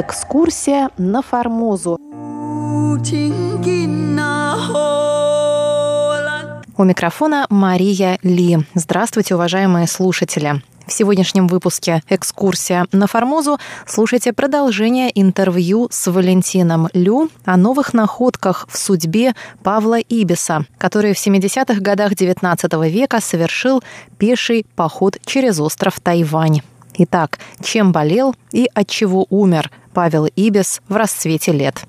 Экскурсия на Формозу. У микрофона Мария Ли. Здравствуйте, уважаемые слушатели. В сегодняшнем выпуске «Экскурсия на Формозу» слушайте продолжение интервью с Валентином Лю о новых находках в судьбе Павла Ибиса, который в 70-х годах XIX века совершил пеший поход через остров Тайвань. Итак, чем болел и от чего умер Павел Ибис в расцвете лет.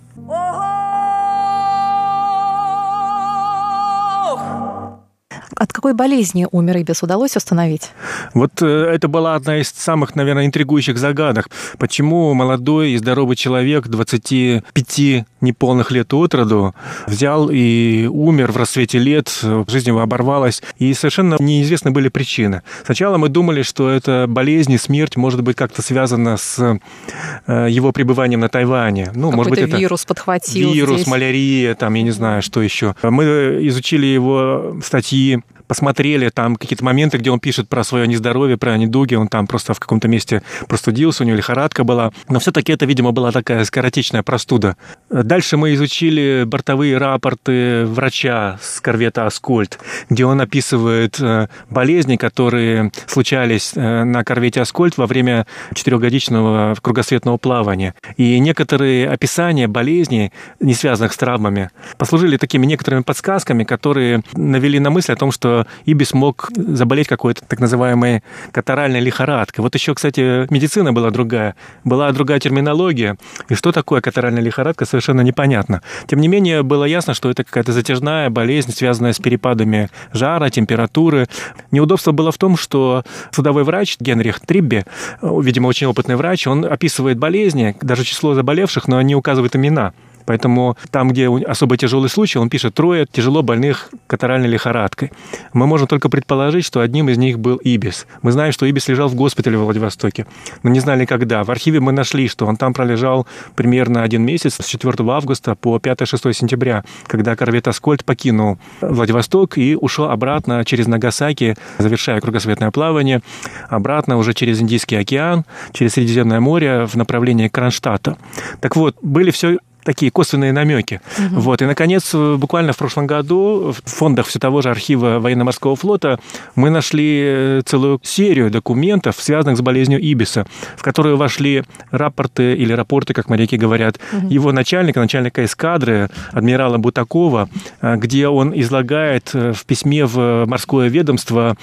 От какой болезни умер Ибис удалось установить? Вот э, это была одна из самых, наверное, интригующих загадок. Почему молодой и здоровый человек 25 неполных лет от роду взял и умер в расцвете лет, жизнь его оборвалась, и совершенно неизвестны были причины. Сначала мы думали, что это болезнь и смерть может быть как-то связана с э, его пребыванием на Тайване. Ну, может быть, это вирус подхватил Вирус, здесь. малярия, там, я не знаю, что еще. Мы изучили его статьи посмотрели там какие-то моменты, где он пишет про свое нездоровье, про недуги, он там просто в каком-то месте простудился, у него лихорадка была. Но все-таки это, видимо, была такая скоротечная простуда. Дальше мы изучили бортовые рапорты врача с корвета «Аскольд», где он описывает э, болезни, которые случались э, на корвете «Аскольд» во время четырехгодичного кругосветного плавания. И некоторые описания болезней, не связанных с травмами, послужили такими некоторыми подсказками, которые навели на мысль о том, что Ибис мог заболеть какой-то так называемой катаральной лихорадкой. Вот еще, кстати, медицина была другая, была другая терминология. И что такое катаральная лихорадка, совершенно непонятно. Тем не менее, было ясно, что это какая-то затяжная болезнь, связанная с перепадами жара, температуры. Неудобство было в том, что судовой врач Генрих Трибби, видимо, очень опытный врач, он описывает болезни, даже число заболевших, но не указывает имена. Поэтому там, где особо тяжелый случай, он пишет трое тяжело больных катаральной лихорадкой. Мы можем только предположить, что одним из них был Ибис. Мы знаем, что Ибис лежал в госпитале в Владивостоке, но не знали когда. В архиве мы нашли, что он там пролежал примерно один месяц, с 4 августа по 5-6 сентября, когда корвет «Аскольд» покинул Владивосток и ушел обратно через Нагасаки, завершая кругосветное плавание, обратно уже через Индийский океан, через Средиземное море в направлении Кронштадта. Так вот, были все такие косвенные намеки. Угу. Вот. И, наконец, буквально в прошлом году в фондах все того же архива военно-морского флота мы нашли э, целую серию документов, связанных с болезнью Ибиса, в которые вошли рапорты или рапорты, как моряки говорят, угу. его начальника, начальника эскадры, адмирала Бутакова, э, где он излагает э, в письме в морское ведомство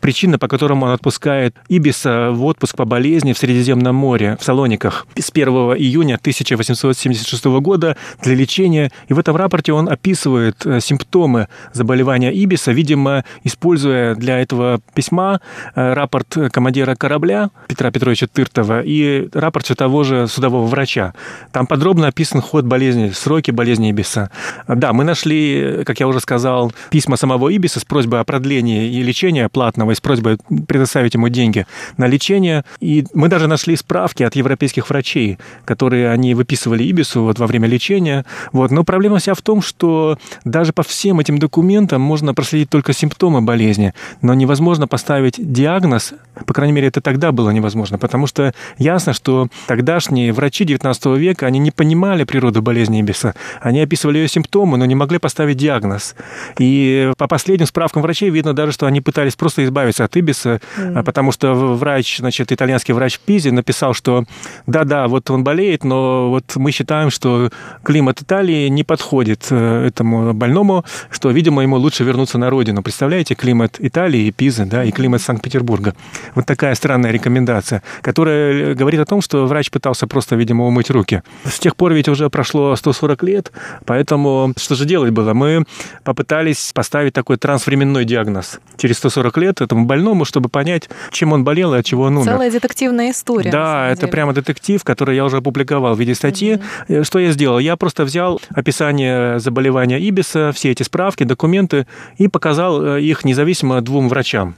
причины, по которым он отпускает Ибиса в отпуск по болезни в Средиземном море, в Салониках, с 1 июня 1876 года года для лечения. И в этом рапорте он описывает э, симптомы заболевания Ибиса, видимо, используя для этого письма э, рапорт командира корабля Петра Петровича Тыртова и рапорт все того же судового врача. Там подробно описан ход болезни, сроки болезни Ибиса. Да, мы нашли, как я уже сказал, письма самого Ибиса с просьбой о продлении и лечения платного, и с просьбой предоставить ему деньги на лечение. И мы даже нашли справки от европейских врачей, которые они выписывали Ибису вот во время лечения. Вот. Но проблема вся в том, что даже по всем этим документам можно проследить только симптомы болезни, но невозможно поставить диагноз, по крайней мере, это тогда было невозможно, потому что ясно, что тогдашние врачи XIX века, они не понимали природу болезни Ибиса. Они описывали ее симптомы, но не могли поставить диагноз. И по последним справкам врачей видно даже, что они пытались просто избавиться от Ибиса, mm. потому что врач, значит, итальянский врач в Пизе написал, что да-да, вот он болеет, но вот мы считаем, что климат Италии не подходит э, этому больному, что, видимо, ему лучше вернуться на родину. Представляете, климат Италии и Пизы, да, и климат Санкт-Петербурга. Вот такая странная рекомендация, которая говорит о том, что врач пытался просто, видимо, умыть руки. С тех пор ведь уже прошло 140 лет, поэтому что же делать было? Мы попытались поставить такой трансвременной диагноз через 140 лет этому больному, чтобы понять, чем он болел и от чего он умер. Целая детективная история. Да, это деле. прямо детектив, который я уже опубликовал в виде статьи. Mm-hmm. Что я я сделал? Я просто взял описание заболевания Ибиса, все эти справки, документы и показал э, их независимо двум врачам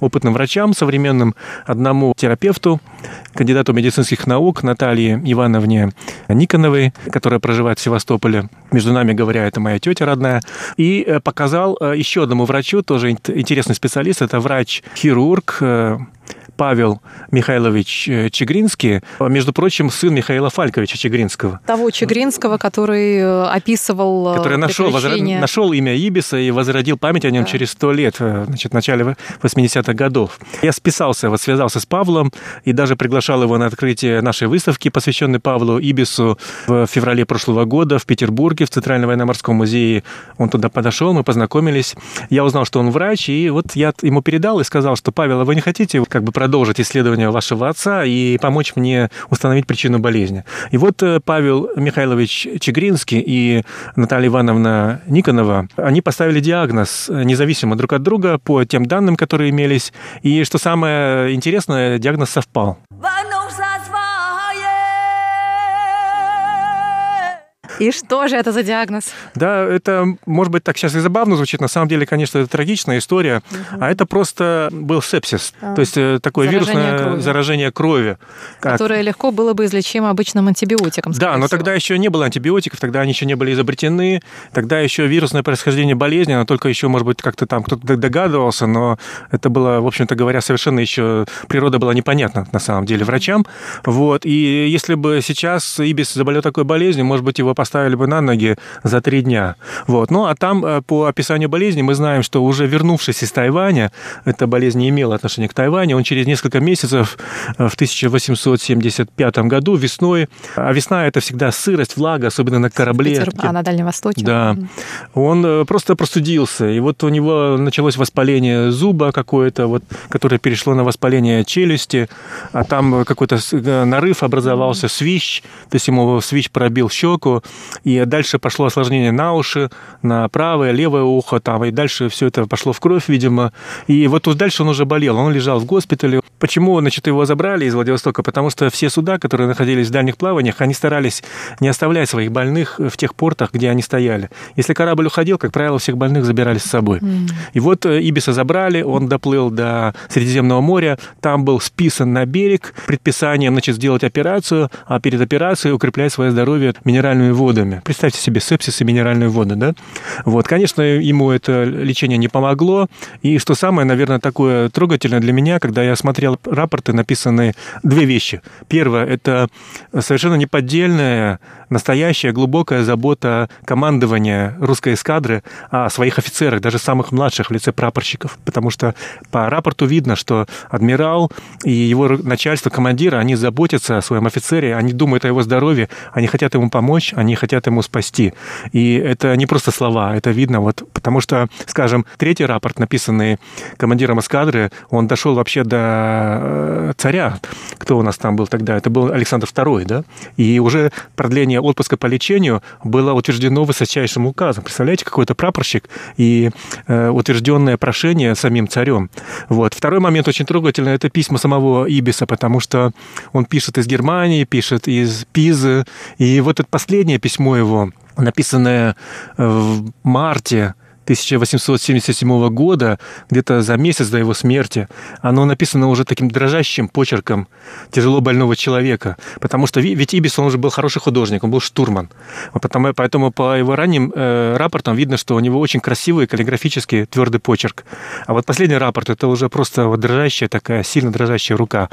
опытным врачам современным, одному терапевту, кандидату медицинских наук Наталье Ивановне Никоновой, которая проживает в Севастополе. Между нами говоря, это моя тетя родная. И э, показал э, еще одному врачу, тоже интересный специалист, это врач-хирург, Павел Михайлович э, Чегринский, между прочим, сын Михаила Фальковича Чегринского. Того Чегринского, который э, описывал Который нашел, возра... нашел имя Ибиса и возродил память о нем да. через сто лет, значит, в начале 80-х годов. Я списался, вот связался с Павлом и даже приглашал его на открытие нашей выставки, посвященной Павлу Ибису в феврале прошлого года в Петербурге, в Центральном военно-морском музее. Он туда подошел, мы познакомились. Я узнал, что он врач, и вот я ему передал и сказал, что, Павел, а вы не хотите как бы продолжить исследование вашего отца и помочь мне установить причину болезни? И вот э, Павел Михайлович Чегринский и Наталья Ивановна Никонова, они поставили диагноз независимо друг от друга по тем данным, которые имелись. И что самое интересное, диагноз совпал. И что же это за диагноз? Да, это, может быть, так сейчас и забавно звучит. На самом деле, конечно, это трагичная история. Угу. А это просто был сепсис. А. То есть э, такое заражение вирусное крови. заражение крови. Которое как... легко было бы излечимо обычным антибиотиком. Да, но всего. тогда еще не было антибиотиков, тогда они еще не были изобретены. Тогда еще вирусное происхождение болезни, оно только еще, может быть, как-то там кто-то догадывался, но это было, в общем-то говоря, совершенно еще... Природа была непонятна, на самом деле, врачам. Вот. И если бы сейчас Ибис заболел такой болезнью, может быть, его поставили бы на ноги за три дня. Вот. Ну, а там э, по описанию болезни мы знаем, что уже вернувшись из Тайваня, эта болезнь не имела отношения к Тайваню, он через несколько месяцев э, в 1875 году весной, а весна это всегда сырость, влага, особенно на корабле. Петер... А на Дальнем Востоке? Да. Он э, просто простудился, и вот у него началось воспаление зуба какое-то, вот, которое перешло на воспаление челюсти, а там какой-то нарыв образовался, свищ, то есть ему свищ пробил щеку, и дальше пошло осложнение на уши, на правое, левое ухо, там, и дальше все это пошло в кровь, видимо. И вот тут дальше он уже болел, он лежал в госпитале. Почему, значит, его забрали из Владивостока? Потому что все суда, которые находились в дальних плаваниях, они старались не оставлять своих больных в тех портах, где они стояли. Если корабль уходил, как правило, всех больных забирали с собой. Mm. И вот э, Ибиса забрали, он доплыл до Средиземного моря, там был списан на берег предписанием, значит, сделать операцию, а перед операцией укреплять свое здоровье минеральными водами водами. Представьте себе сепсис и минеральные воды, да? Вот, конечно, ему это лечение не помогло. И что самое, наверное, такое трогательное для меня, когда я смотрел рапорты, написанные две вещи. Первое – это совершенно неподдельная, настоящая, глубокая забота командования русской эскадры о своих офицерах, даже самых младших в лице прапорщиков. Потому что по рапорту видно, что адмирал и его начальство, командира, они заботятся о своем офицере, они думают о его здоровье, они хотят ему помочь, они хотят ему спасти. И это не просто слова, это видно, вот, потому что, скажем, третий рапорт, написанный командиром эскадры, он дошел вообще до э, царя. Кто у нас там был тогда? Это был Александр II, да? И уже продление отпуска по лечению было утверждено высочайшим указом. Представляете, какой-то прапорщик и э, утвержденное прошение самим царем. Вот. Второй момент очень трогательный – это письма самого Ибиса, потому что он пишет из Германии, пишет из Пизы, и вот это последнее письмо его, написанное в марте 1877 года, где-то за месяц до его смерти, оно написано уже таким дрожащим почерком тяжело больного человека. Потому что ведь Ибис, он уже был хороший художник, он был штурман. Потому, поэтому по его ранним э, рапортам видно, что у него очень красивый каллиграфический твердый почерк. А вот последний рапорт, это уже просто вот дрожащая такая, сильно дрожащая рука,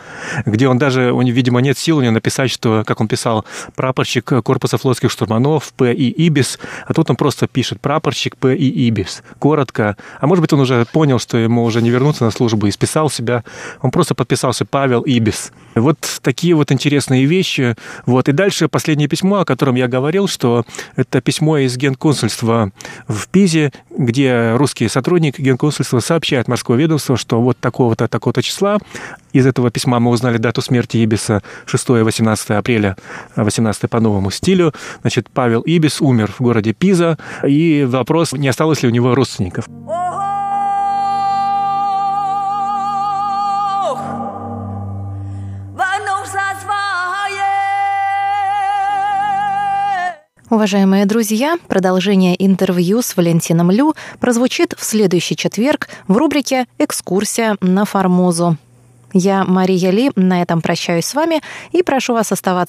где он даже, у него, видимо, нет сил у него написать, что, как он писал, прапорщик корпуса флотских штурманов П. Ибис, а тут он просто пишет прапорщик П. Ибис Ибис. Коротко. А может быть, он уже понял, что ему уже не вернуться на службу и списал себя. Он просто подписался Павел Ибис. Вот такие вот интересные вещи. Вот. И дальше последнее письмо, о котором я говорил, что это письмо из генконсульства в Пизе, где русский сотрудник генконсульства сообщает морское ведомство, что вот такого-то, такого-то числа из этого письма мы узнали дату смерти Ибиса 6-18 апреля, 18 по новому стилю. Значит, Павел Ибис умер в городе Пиза, и вопрос, не осталось ли у него родственников. Уважаемые друзья, продолжение интервью с Валентином Лю прозвучит в следующий четверг в рубрике «Экскурсия на Формозу». Я, Мария Ли, на этом прощаюсь с вами и прошу вас оставаться